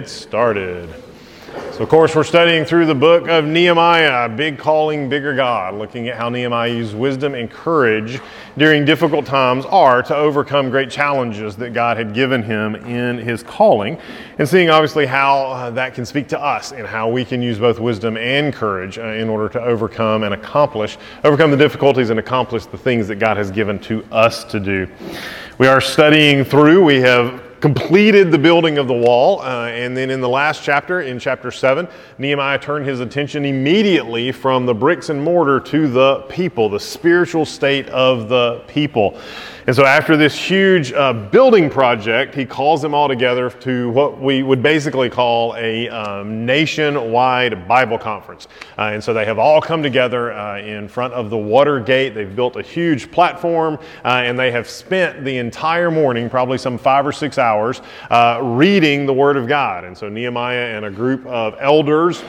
get started. So, of course, we're studying through the book of Nehemiah, Big Calling, Bigger God, looking at how Nehemiah used wisdom and courage during difficult times are to overcome great challenges that God had given him in his calling, and seeing obviously how uh, that can speak to us and how we can use both wisdom and courage uh, in order to overcome and accomplish, overcome the difficulties and accomplish the things that God has given to us to do. We are studying through, we have completed the building of the wall. Uh, and then in the last chapter, in chapter 7, Nehemiah turned his attention immediately from the bricks and mortar to the people, the spiritual state of the people. And so, after this huge uh, building project, he calls them all together to what we would basically call a um, nationwide Bible conference. Uh, and so, they have all come together uh, in front of the water gate. They've built a huge platform, uh, and they have spent the entire morning, probably some five or six hours, uh, reading the Word of God. And so, Nehemiah and a group of elders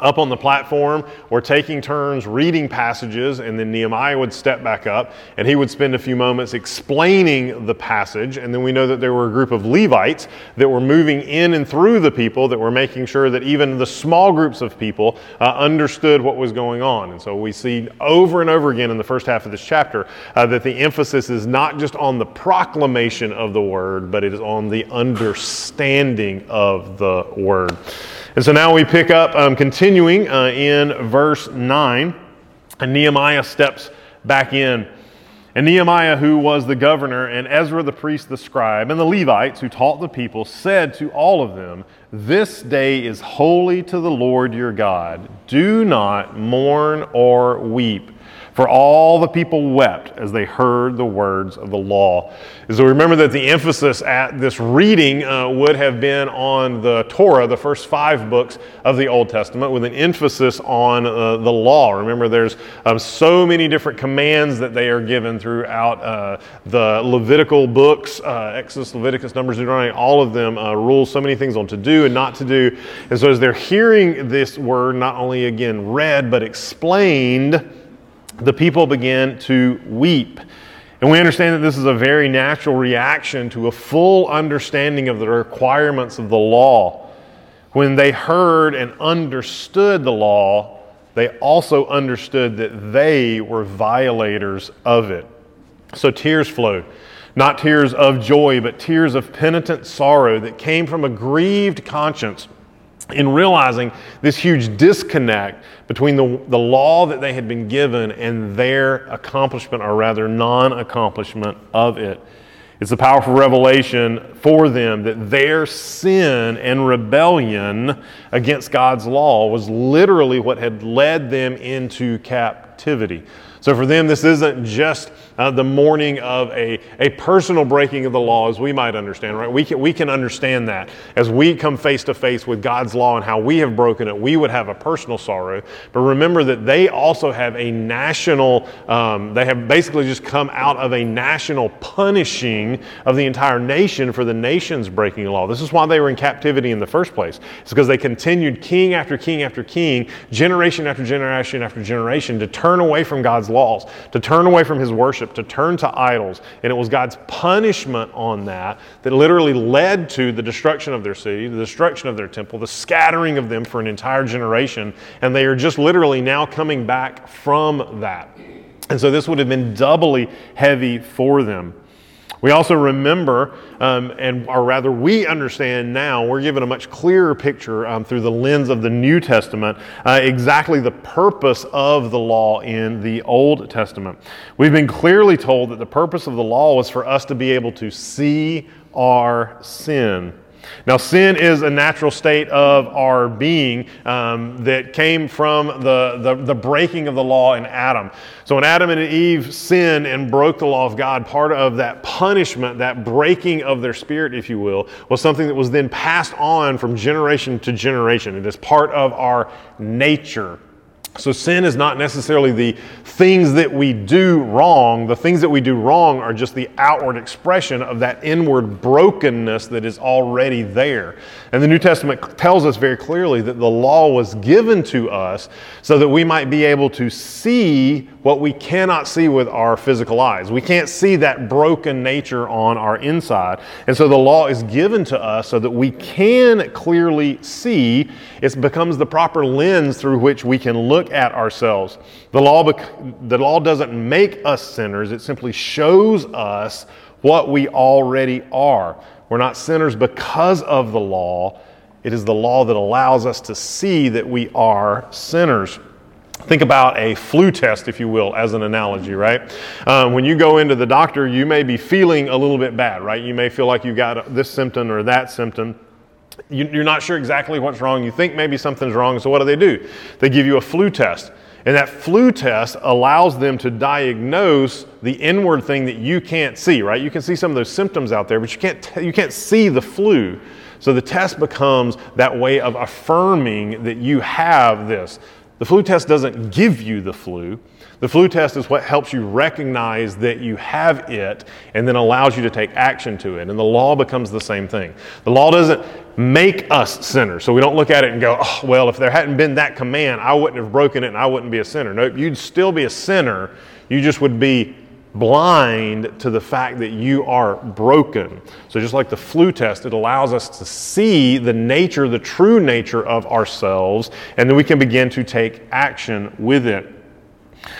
up on the platform or taking turns reading passages, and then Nehemiah would step back up and he would spend a few moments explaining the passage. And then we know that there were a group of Levites that were moving in and through the people that were making sure that even the small groups of people uh, understood what was going on. And so we see over and over again in the first half of this chapter uh, that the emphasis is not just on the proclamation of the word, but it is on the understanding of the word. And so now we pick up, um, continuing uh, in verse 9, and Nehemiah steps back in. And Nehemiah, who was the governor, and Ezra the priest, the scribe, and the Levites who taught the people, said to all of them, This day is holy to the Lord your God. Do not mourn or weep. For all the people wept as they heard the words of the law. And so remember that the emphasis at this reading uh, would have been on the Torah, the first five books of the Old Testament, with an emphasis on uh, the law. Remember, there's um, so many different commands that they are given throughout uh, the Levitical books uh, Exodus, Leviticus, Numbers, Deuteronomy, all of them uh, rule so many things on to do and not to do. And so as they're hearing this word, not only again read, but explained, the people began to weep. And we understand that this is a very natural reaction to a full understanding of the requirements of the law. When they heard and understood the law, they also understood that they were violators of it. So tears flowed. Not tears of joy, but tears of penitent sorrow that came from a grieved conscience in realizing this huge disconnect between the, the law that they had been given and their accomplishment, or rather non accomplishment of it. It's a powerful revelation for them that their sin and rebellion against God's law was literally what had led them into captivity. So for them, this isn't just uh, the mourning of a, a personal breaking of the law, as we might understand, right? We can, we can understand that. As we come face to face with God's law and how we have broken it, we would have a personal sorrow. But remember that they also have a national, um, they have basically just come out of a national punishing of the entire nation for the nation's breaking the law. This is why they were in captivity in the first place. It's because they continued king after king after king, generation after generation after generation, to turn away from God's laws, to turn away from his worship to turn to idols. And it was God's punishment on that that literally led to the destruction of their city, the destruction of their temple, the scattering of them for an entire generation. And they are just literally now coming back from that. And so this would have been doubly heavy for them. We also remember, um, and or rather, we understand now. We're given a much clearer picture um, through the lens of the New Testament, uh, exactly the purpose of the law in the Old Testament. We've been clearly told that the purpose of the law was for us to be able to see our sin. Now, sin is a natural state of our being um, that came from the, the, the, breaking of the law in Adam. So, when Adam and Eve sinned and broke the law of God, part of that punishment, that breaking of their spirit, if you will, was something that was then passed on from generation to generation. It is part of our nature. So sin is not necessarily the things that we do wrong. The things that we do wrong are just the outward expression of that inward brokenness that is already there. And the New Testament tells us very clearly that the law was given to us so that we might be able to see what we cannot see with our physical eyes. We can't see that broken nature on our inside. And so the law is given to us so that we can clearly see. It becomes the proper lens through which we can look at ourselves. The law, the law doesn't make us sinners, it simply shows us what we already are. We're not sinners because of the law. It is the law that allows us to see that we are sinners. Think about a flu test, if you will, as an analogy, right? Um, when you go into the doctor, you may be feeling a little bit bad, right? You may feel like you've got this symptom or that symptom. You, you're not sure exactly what's wrong. You think maybe something's wrong. So, what do they do? They give you a flu test. And that flu test allows them to diagnose the inward thing that you can't see, right? You can see some of those symptoms out there, but you can't, t- you can't see the flu. So the test becomes that way of affirming that you have this. The flu test doesn't give you the flu. The flu test is what helps you recognize that you have it and then allows you to take action to it. And the law becomes the same thing. The law doesn't make us sinners. So we don't look at it and go, oh, well, if there hadn't been that command, I wouldn't have broken it and I wouldn't be a sinner. Nope, you'd still be a sinner. You just would be blind to the fact that you are broken. So, just like the flu test, it allows us to see the nature, the true nature of ourselves, and then we can begin to take action with it.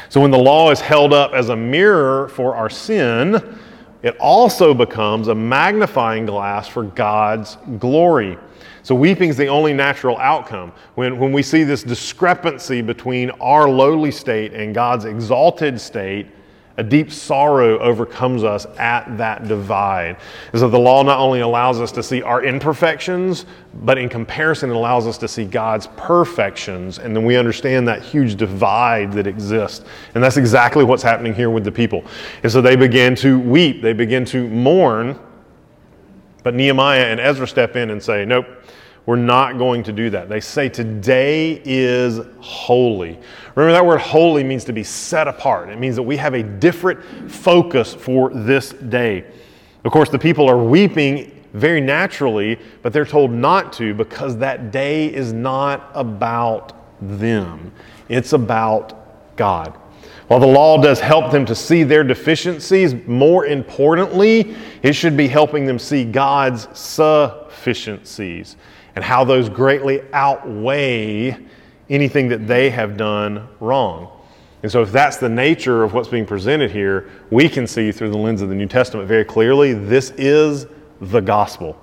So, when the law is held up as a mirror for our sin, it also becomes a magnifying glass for God's glory. So, weeping is the only natural outcome. When, when we see this discrepancy between our lowly state and God's exalted state, a deep sorrow overcomes us at that divide. And so the law not only allows us to see our imperfections, but in comparison, it allows us to see God's perfections. And then we understand that huge divide that exists. And that's exactly what's happening here with the people. And so they begin to weep, they begin to mourn. But Nehemiah and Ezra step in and say, Nope, we're not going to do that. They say today is holy. Remember, that word holy means to be set apart. It means that we have a different focus for this day. Of course, the people are weeping very naturally, but they're told not to because that day is not about them, it's about God. While the law does help them to see their deficiencies, more importantly, it should be helping them see God's sufficiencies and how those greatly outweigh anything that they have done wrong. And so, if that's the nature of what's being presented here, we can see through the lens of the New Testament very clearly this is the gospel.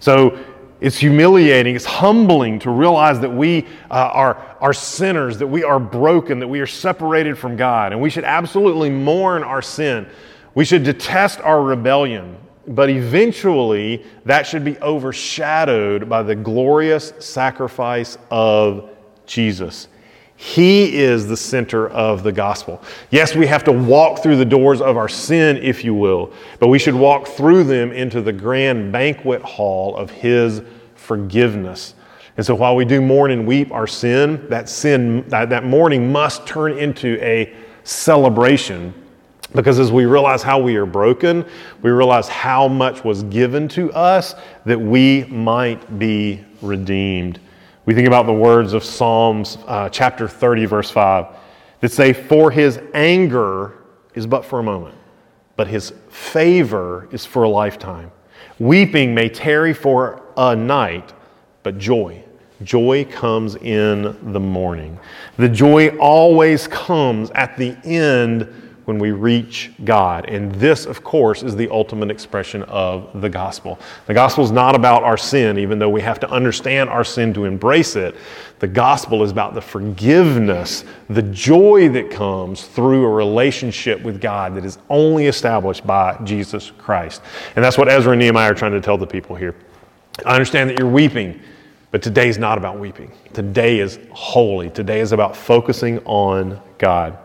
So, it's humiliating, it's humbling to realize that we uh, are, are sinners, that we are broken, that we are separated from God, and we should absolutely mourn our sin. We should detest our rebellion. But eventually, that should be overshadowed by the glorious sacrifice of Jesus. He is the center of the gospel. Yes, we have to walk through the doors of our sin, if you will, but we should walk through them into the grand banquet hall of His forgiveness. And so while we do mourn and weep our sin, that sin, that, that mourning must turn into a celebration because as we realize how we are broken, we realize how much was given to us that we might be redeemed. We think about the words of Psalms uh, chapter 30, verse 5, that say, For his anger is but for a moment, but his favor is for a lifetime. Weeping may tarry for a night, but joy. Joy comes in the morning. The joy always comes at the end when we reach God. And this, of course, is the ultimate expression of the gospel. The gospel is not about our sin, even though we have to understand our sin to embrace it. The gospel is about the forgiveness, the joy that comes through a relationship with God that is only established by Jesus Christ. And that's what Ezra and Nehemiah are trying to tell the people here. I understand that you're weeping. But today is not about weeping. Today is holy. Today is about focusing on God.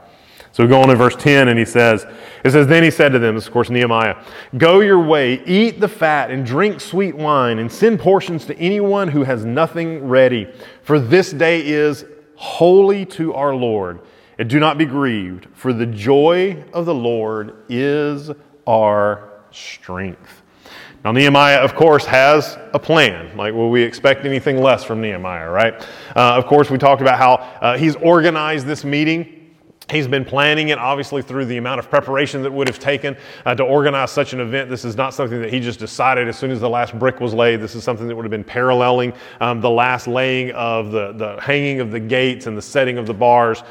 So we go on in verse 10 and he says, it says, Then he said to them, this is of course Nehemiah, Go your way, eat the fat, and drink sweet wine, and send portions to anyone who has nothing ready. For this day is holy to our Lord, and do not be grieved, for the joy of the Lord is our strength. Now, Nehemiah, of course, has a plan. Like, will we expect anything less from Nehemiah, right? Uh, of course, we talked about how uh, he's organized this meeting. He's been planning it, obviously, through the amount of preparation that would have taken uh, to organize such an event. This is not something that he just decided as soon as the last brick was laid. This is something that would have been paralleling um, the last laying of the, the hanging of the gates and the setting of the bars.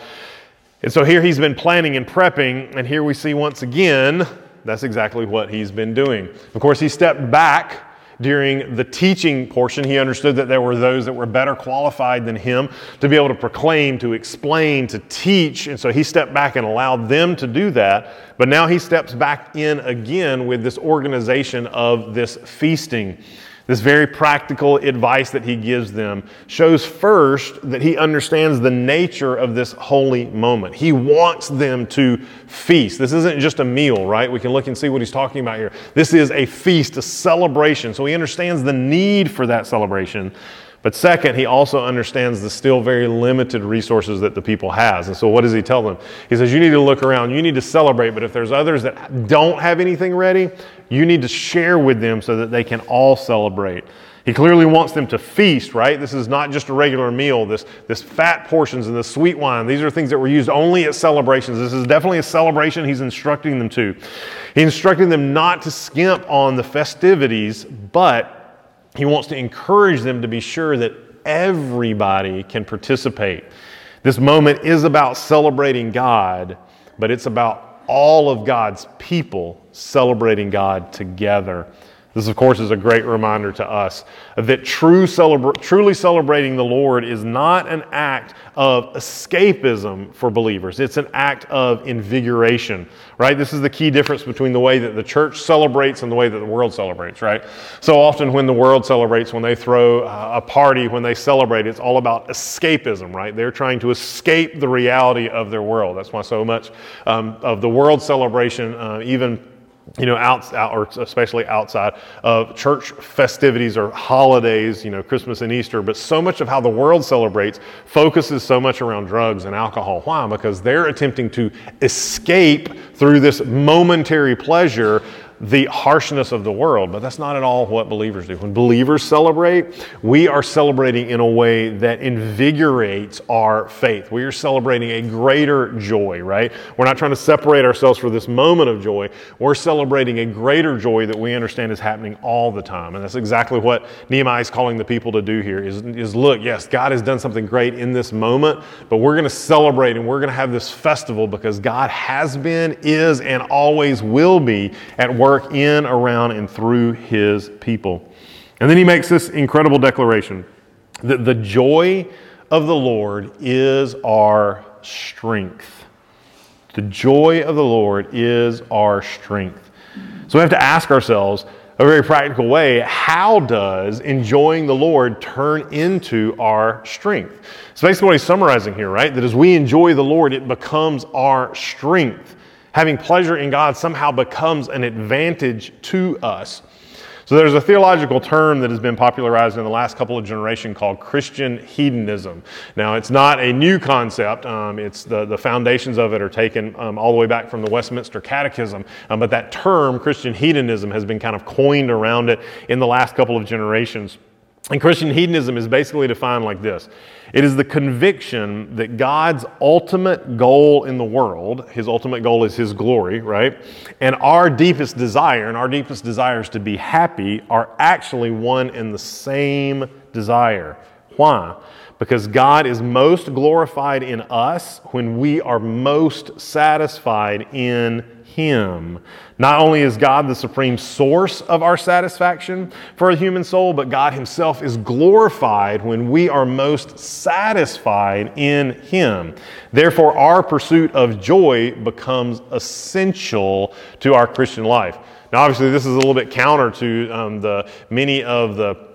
And so here he's been planning and prepping, and here we see once again that's exactly what he's been doing. Of course, he stepped back during the teaching portion. He understood that there were those that were better qualified than him to be able to proclaim, to explain, to teach. And so he stepped back and allowed them to do that. But now he steps back in again with this organization of this feasting. This very practical advice that he gives them shows first that he understands the nature of this holy moment. He wants them to feast. This isn't just a meal, right? We can look and see what he's talking about here. This is a feast, a celebration. So he understands the need for that celebration. But second, he also understands the still very limited resources that the people has. And so what does he tell them? He says, you need to look around, you need to celebrate, but if there's others that don't have anything ready, you need to share with them so that they can all celebrate. He clearly wants them to feast, right? This is not just a regular meal. This, this fat portions and the sweet wine, these are things that were used only at celebrations. This is definitely a celebration he's instructing them to. He's instructing them not to skimp on the festivities, but he wants to encourage them to be sure that everybody can participate. This moment is about celebrating God, but it's about all of God's people celebrating God together. This, of course, is a great reminder to us that true celebra- truly celebrating the Lord is not an act of escapism for believers. It's an act of invigoration, right? This is the key difference between the way that the church celebrates and the way that the world celebrates, right? So often when the world celebrates, when they throw uh, a party, when they celebrate, it's all about escapism, right? They're trying to escape the reality of their world. That's why so much um, of the world celebration, uh, even you know, out, out, or especially outside of church festivities or holidays, you know, Christmas and Easter. But so much of how the world celebrates focuses so much around drugs and alcohol. Why? Because they're attempting to escape through this momentary pleasure the harshness of the world, but that's not at all what believers do. When believers celebrate, we are celebrating in a way that invigorates our faith. We are celebrating a greater joy, right? We're not trying to separate ourselves for this moment of joy. We're celebrating a greater joy that we understand is happening all the time. And that's exactly what Nehemiah is calling the people to do here is, is look, yes, God has done something great in this moment, but we're going to celebrate and we're going to have this festival because God has been, is, and always will be at work work in, around, and through his people. And then he makes this incredible declaration that the joy of the Lord is our strength. The joy of the Lord is our strength. So we have to ask ourselves, a very practical way, how does enjoying the Lord turn into our strength? So basically what he's summarizing here, right? That as we enjoy the Lord, it becomes our strength having pleasure in God somehow becomes an advantage to us. So there's a theological term that has been popularized in the last couple of generations called Christian hedonism. Now, it's not a new concept. Um, it's the, the foundations of it are taken um, all the way back from the Westminster Catechism. Um, but that term, Christian hedonism, has been kind of coined around it in the last couple of generations. And Christian hedonism is basically defined like this it is the conviction that God's ultimate goal in the world, his ultimate goal is his glory, right? And our deepest desire, and our deepest desires to be happy, are actually one and the same desire. Why? Because God is most glorified in us when we are most satisfied in him. Not only is God the supreme source of our satisfaction for a human soul, but God Himself is glorified when we are most satisfied in Him. Therefore, our pursuit of joy becomes essential to our Christian life. Now, obviously, this is a little bit counter to um, the many of the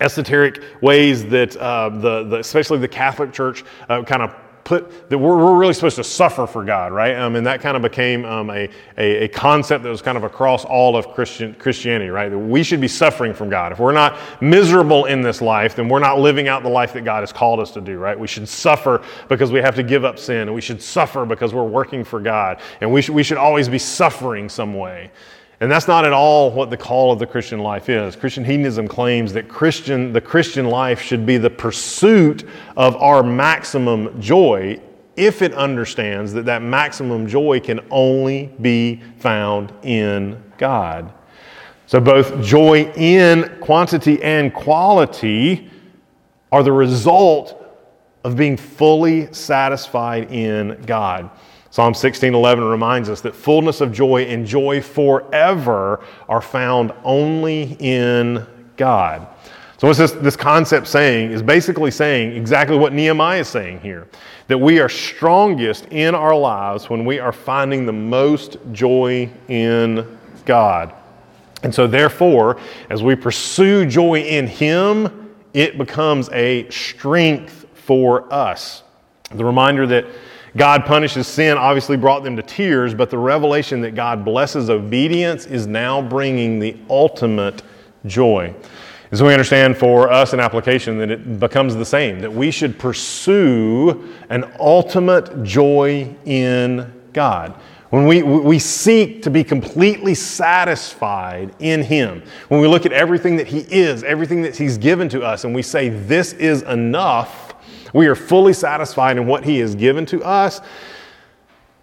esoteric ways that uh, the, the, especially the Catholic Church uh, kind of put that we're, we're really supposed to suffer for God, right? Um, and that kind of became um, a, a, a, concept that was kind of across all of Christian, Christianity, right? That we should be suffering from God. If we're not miserable in this life, then we're not living out the life that God has called us to do, right? We should suffer because we have to give up sin, and we should suffer because we're working for God, and we should, we should always be suffering some way. And that's not at all what the call of the Christian life is. Christian hedonism claims that Christian, the Christian life should be the pursuit of our maximum joy if it understands that that maximum joy can only be found in God. So both joy in quantity and quality are the result of being fully satisfied in God. Psalm 16:11 reminds us that fullness of joy and joy forever are found only in God. So what's this, this concept saying is basically saying exactly what Nehemiah is saying here. That we are strongest in our lives when we are finding the most joy in God. And so therefore, as we pursue joy in Him, it becomes a strength for us. The reminder that God punishes sin obviously brought them to tears, but the revelation that God blesses obedience is now bringing the ultimate joy. And so we understand for us in application that it becomes the same, that we should pursue an ultimate joy in God. When we, we seek to be completely satisfied in Him, when we look at everything that He is, everything that He's given to us, and we say, This is enough, we are fully satisfied in what He has given to us,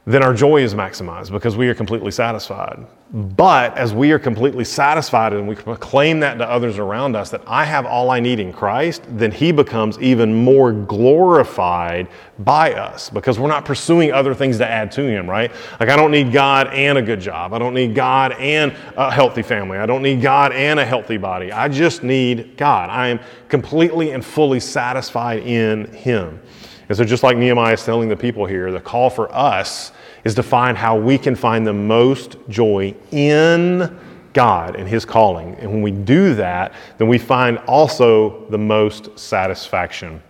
then our joy is maximized because we are completely satisfied. But as we are completely satisfied and we proclaim that to others around us that I have all I need in Christ, then He becomes even more glorified by us because we're not pursuing other things to add to Him, right? Like, I don't need God and a good job. I don't need God and a healthy family. I don't need God and a healthy body. I just need God. I am completely and fully satisfied in Him. And so, just like Nehemiah is telling the people here, the call for us is to find how we can find the most joy in God and His calling. And when we do that, then we find also the most satisfaction.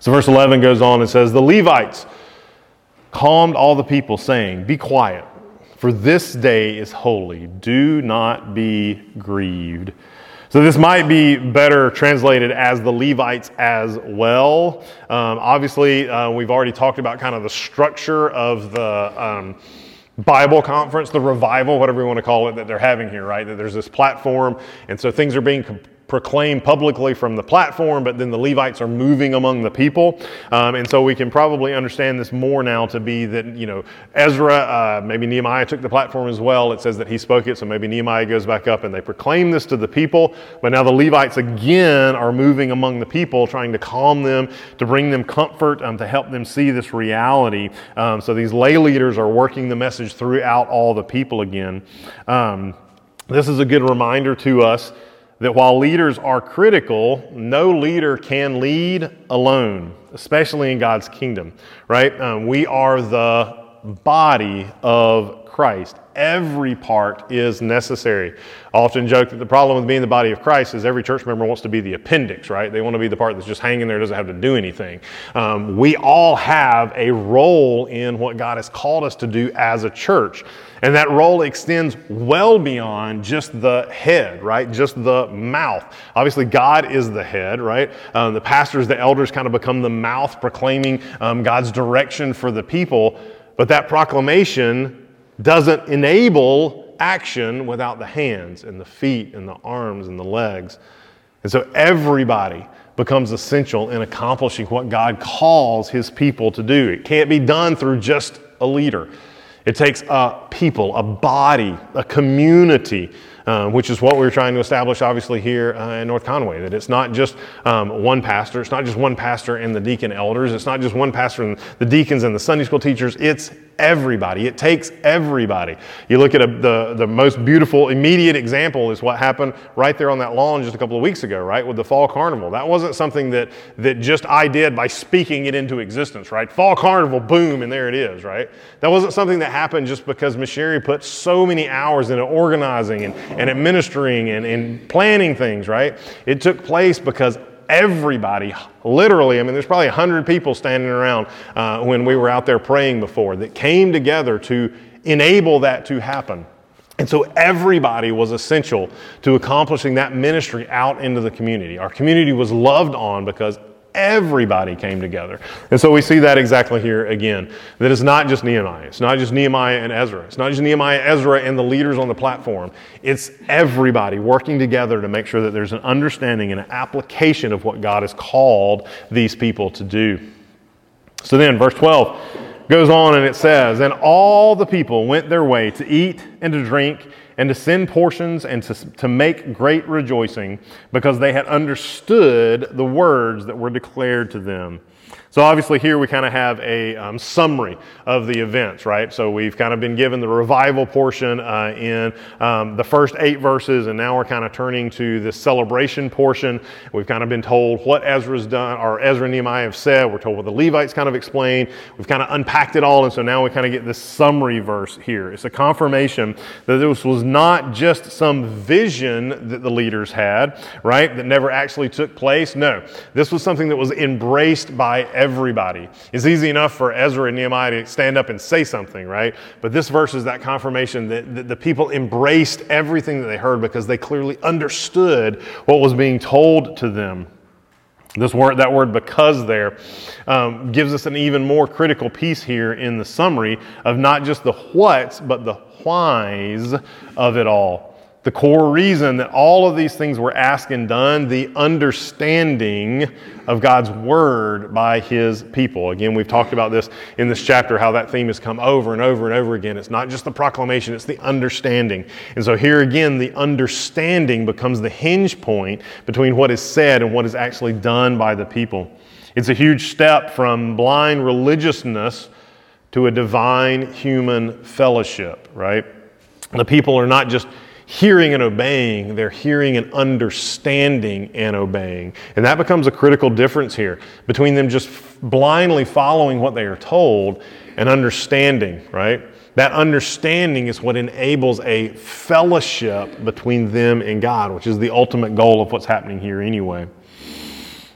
So, verse 11 goes on and says, The Levites calmed all the people, saying, Be quiet, for this day is holy. Do not be grieved. So this might be better translated as the Levites as well. Um, obviously, uh, we've already talked about kind of the structure of the. Um, Bible conference, the revival, whatever you want to call it, that they're having here, right? That there's this platform, and so things are being proclaimed publicly from the platform, but then the Levites are moving among the people. Um, and so we can probably understand this more now to be that, you know, Ezra, uh, maybe Nehemiah took the platform as well. It says that he spoke it, so maybe Nehemiah goes back up and they proclaim this to the people. But now the Levites again are moving among the people, trying to calm them, to bring them comfort, um, to help them see this reality. Um, so these lay leaders are working the message throughout all the people again. Um, this is a good reminder to us that while leaders are critical, no leader can lead alone, especially in God's kingdom, right? Um, we are the body of Christ. Every part is necessary. I often joke that the problem with being the body of Christ is every church member wants to be the appendix, right? They want to be the part that's just hanging there, doesn't have to do anything. Um, we all have a role in what God has called us to do as a church. And that role extends well beyond just the head, right? Just the mouth. Obviously, God is the head, right? Um, the pastors, the elders kind of become the mouth proclaiming um, God's direction for the people. But that proclamation doesn't enable action without the hands and the feet and the arms and the legs. And so everybody becomes essential in accomplishing what God calls his people to do. It can't be done through just a leader. It takes a people, a body, a community um, which is what we're trying to establish, obviously, here uh, in North Conway. That it's not just um, one pastor, it's not just one pastor and the deacon elders, it's not just one pastor and the deacons and the Sunday school teachers, it's everybody. It takes everybody. You look at a, the, the most beautiful, immediate example is what happened right there on that lawn just a couple of weeks ago, right, with the fall carnival. That wasn't something that, that just I did by speaking it into existence, right? Fall carnival, boom, and there it is, right? That wasn't something that happened just because Miss Sherry put so many hours into organizing and, and administering and, and planning things, right? It took place because everybody, literally, I mean, there's probably 100 people standing around uh, when we were out there praying before that came together to enable that to happen. And so everybody was essential to accomplishing that ministry out into the community. Our community was loved on because everybody came together. And so we see that exactly here again. That it's not just Nehemiah. It's not just Nehemiah and Ezra. It's not just Nehemiah, Ezra, and the leaders on the platform. It's everybody working together to make sure that there's an understanding and an application of what God has called these people to do. So then, verse 12 goes on and it says, And all the people went their way to eat and to drink and to send portions and to, to make great rejoicing because they had understood the words that were declared to them. So obviously here we kind of have a um, summary of the events, right? So we've kind of been given the revival portion uh, in um, the first eight verses, and now we're kind of turning to the celebration portion. We've kind of been told what Ezra's done, or Ezra and Nehemiah have said. We're told what the Levites kind of explained. We've kind of unpacked it all, and so now we kind of get this summary verse here. It's a confirmation that this was not just some vision that the leaders had, right? That never actually took place. No, this was something that was embraced by everybody. It's easy enough for Ezra and Nehemiah to stand up and say something, right? But this verse is that confirmation that, that the people embraced everything that they heard because they clearly understood what was being told to them. This word, that word because there, um, gives us an even more critical piece here in the summary of not just the whats, but the whys of it all the core reason that all of these things were asked and done, the understanding of God's word by his people. Again, we've talked about this in this chapter, how that theme has come over and over and over again. It's not just the proclamation, it's the understanding. And so here again, the understanding becomes the hinge point between what is said and what is actually done by the people. It's a huge step from blind religiousness to a divine human fellowship, right? The people are not just hearing and obeying, they're hearing and understanding and obeying. And that becomes a critical difference here between them just blindly following what they are told and understanding, right? That understanding is what enables a fellowship between them and God, which is the ultimate goal of what's happening here anyway.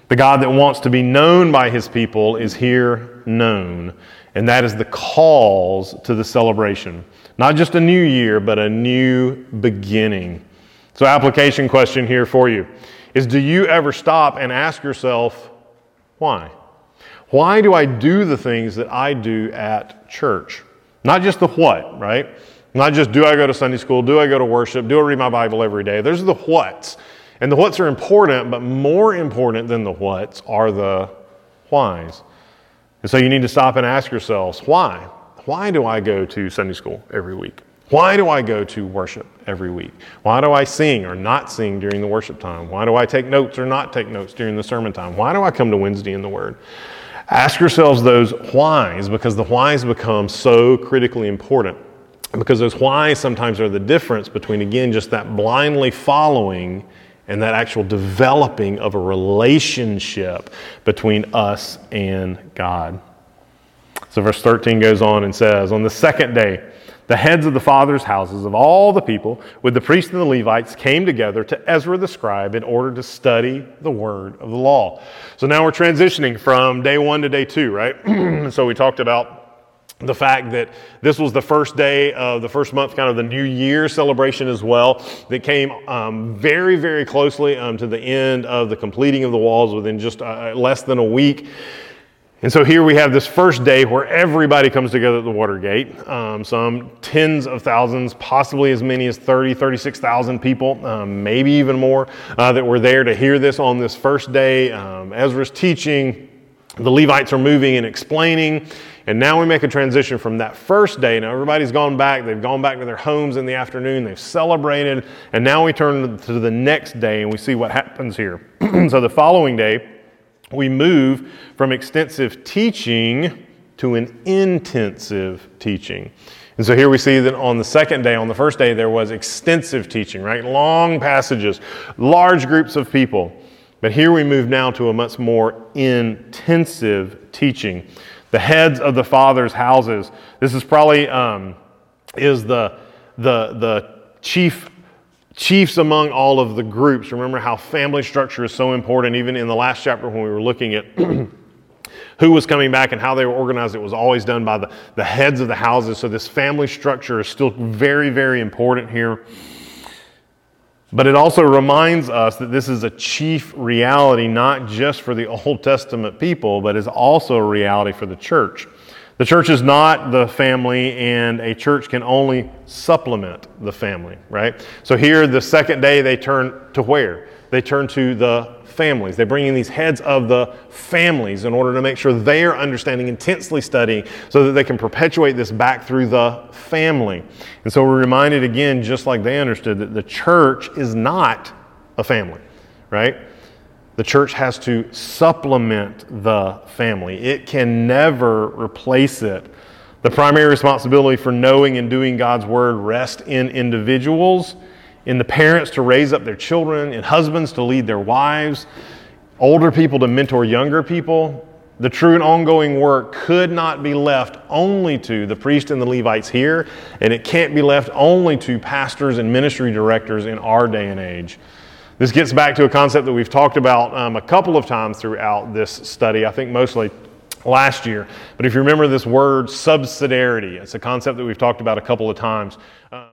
The God that wants to be known by his people is here known, and that is the cause to the celebration. Not just a new year, but a new beginning. So, application question here for you is Do you ever stop and ask yourself, why? Why do I do the things that I do at church? Not just the what, right? Not just do I go to Sunday school, do I go to worship, do I read my Bible every day? There's the whats. And the whats are important, but more important than the whats are the whys. And so you need to stop and ask yourselves, why? Why do I go to Sunday school every week? Why do I go to worship every week? Why do I sing or not sing during the worship time? Why do I take notes or not take notes during the sermon time? Why do I come to Wednesday in the Word? Ask yourselves those whys because the whys become so critically important. Because those whys sometimes are the difference between, again, just that blindly following and that actual developing of a relationship between us and God. So, verse 13 goes on and says, On the second day, the heads of the fathers' houses of all the people, with the priests and the Levites, came together to Ezra the scribe in order to study the word of the law. So now we're transitioning from day one to day two, right? so we talked about the fact that this was the first day of the first month, kind of the New Year celebration as well, that came um, very, very closely um, to the end of the completing of the walls within just uh, less than a week. And so here we have this first day where everybody comes together at the Watergate. Um, some tens of thousands, possibly as many as 30, 36,000 people, um, maybe even more, uh, that were there to hear this on this first day. Um, Ezra's teaching, the Levites are moving and explaining. And now we make a transition from that first day. Now everybody's gone back. They've gone back to their homes in the afternoon. They've celebrated. And now we turn to the next day and we see what happens here. so the following day, we move from extensive teaching to an intensive teaching. And so here we see that on the second day, on the first day, there was extensive teaching, right? Long passages, large groups of people. But here we move now to a much more intensive teaching. The heads of the fathers' houses. This is probably um, is the, the, the chief chiefs among all of the groups. Remember how family structure is so important, even in the last chapter when we were looking at. who was coming back and how they were organized. It was always done by the, the heads of the houses. So, this family structure is still very, very important here. But it also reminds us that this is a chief reality, not just for the Old Testament people, but is also a reality for the church. The church is not the family, and a church can only supplement the family, right? So here, the second day, they turn to where? They turn to the families. They bring in these heads of the families in order to make sure they are understanding, intensely studying, so that they can perpetuate this back through the family. And so we're reminded again, just like they understood, that the church is not a family, right? The church has to supplement the family, it can never replace it. The primary responsibility for knowing and doing God's word rests in individuals, in the parents to raise up their children, in husbands to lead their wives, older people to mentor younger people. The true and ongoing work could not be left only to the priest and the Levites here, and it can't be left only to pastors and ministry directors in our day and age. This gets back to a concept that we've talked about um, a couple of times throughout this study, I think mostly last year. But if you remember this word subsidiarity, it's a concept that we've talked about a couple of times. Uh,